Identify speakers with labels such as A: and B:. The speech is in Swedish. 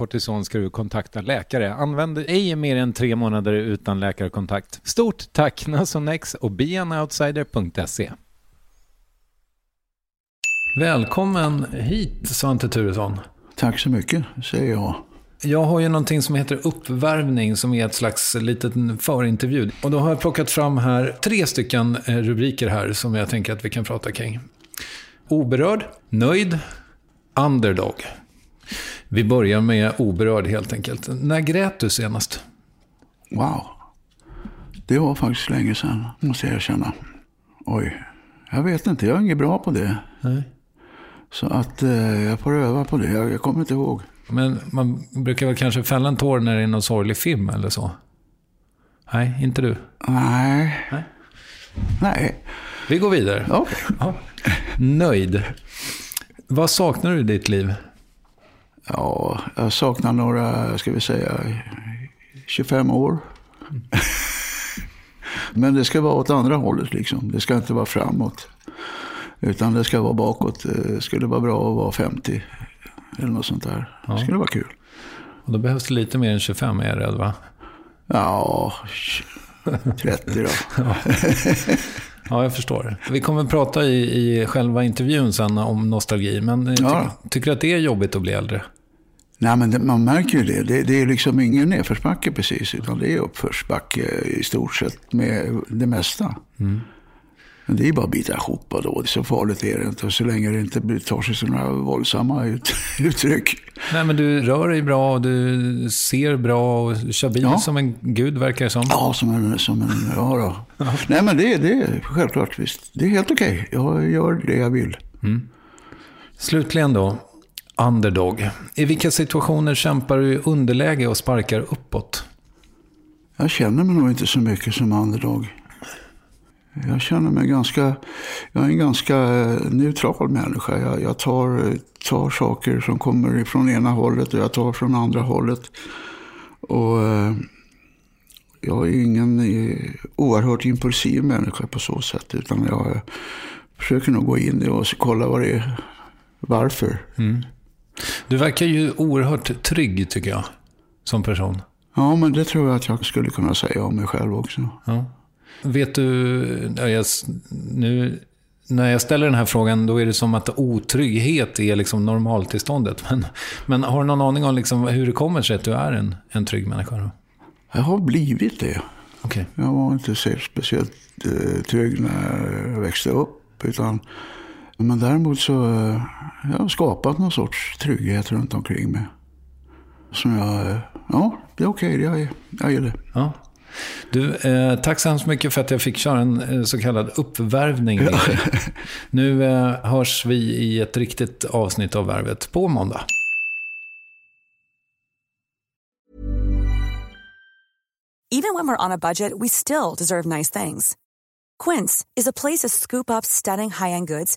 A: kortison ska du kontakta läkare. Använd ej mer än tre månader utan läkarkontakt. Stort tack Nasonex och beanoutsider.se. Välkommen hit Svante Turesson.
B: Tack så mycket, säger jag.
A: Jag har ju någonting som heter uppvärvning som är ett slags liten förintervju. Och då har jag plockat fram här tre stycken eh, rubriker här som jag tänker att vi kan prata kring. Oberörd, nöjd, underdog. Vi börjar med oberörd helt enkelt. När grät du senast?
B: Wow. Det var faktiskt länge sedan, måste jag erkänna. Oj. Jag vet inte, jag är inget bra på det.
A: Nej.
B: Så att eh, jag får öva på det. Jag, jag kommer inte ihåg.
A: Men man brukar väl kanske fälla en tår när det är någon sorglig film eller så? Nej, inte du?
B: Nej.
A: Nej.
B: Nej.
A: Vi går vidare.
B: Okej.
A: Ja. Nöjd. Vad saknar du i ditt liv?
B: Ja, jag saknar några, ska vi säga, 25 år. Men det ska vara åt andra hållet liksom. Det ska inte vara framåt. Utan det ska vara bakåt. Det skulle vara bra att vara 50. Eller något sånt där.
A: Ja.
B: Det skulle vara kul.
A: Och då behövs det lite mer än 25 är jag rädd va?
B: Ja, 30 då.
A: Ja, jag förstår. Vi kommer att prata i, i själva intervjun sen om nostalgi. Men eh, ty,
B: Ja.
A: tycker du att det är jobbigt att bli äldre?
B: Nej, men det, man märker ju det. det. Det är liksom ingen nedförsbacke precis, utan det är uppförsbacke i stort sett med det mesta. Men det är bara att bita ihop då. Så farligt är det inte. Och så länge det inte tar sig sådana våldsamma ut, uttryck.
A: Nej, men du rör dig bra och du ser bra och kör bil
B: Ja.
A: som en gud verkar det som.
B: Ja, som en... Som en ja, då. Nej, men det, det är självklart visst. Det är helt okej. Jag gör det jag vill.
A: Slutligen då, underdog. I vilka situationer kämpar du i underläge och sparkar uppåt?
B: Jag känner mig nog inte så mycket som underdog. Jag känner mig ganska, jag är en ganska neutral människa. Jag, jag tar, tar saker som kommer ifrån ena hållet och jag tar från andra hållet. Och eh, jag är ingen eh, oerhört impulsiv människa på så sätt. Utan jag försöker nog gå in och kolla vad det är, varför. Mm.
A: Du verkar ju oerhört trygg tycker jag, som person.
B: Ja, men det tror jag att jag skulle kunna säga om mig själv också.
A: Ja. Vet du, jag, nu när jag ställer den här frågan då är det som att otrygghet är liksom normaltillståndet. Men, men har du någon aning om liksom hur det kommer sig att du är en, en trygg människa? Då?
B: Jag har blivit det.
A: Okay.
B: Jag var inte speciellt eh, trygg när jag växte upp. Utan, men däremot så eh, jag har skapat någon sorts trygghet runt omkring mig. Som jag, eh, ja, det är okej, okay, jag, jag gillar det.
A: Ja. Du, eh, tack så hemskt mycket för att jag fick köra en eh, så kallad uppvärvning. nu eh, hörs vi i ett riktigt avsnitt av Värvet på måndag.
C: Even when we're on a budget we still deserve nice things. Quince is a place to scoop up stunning high-end goods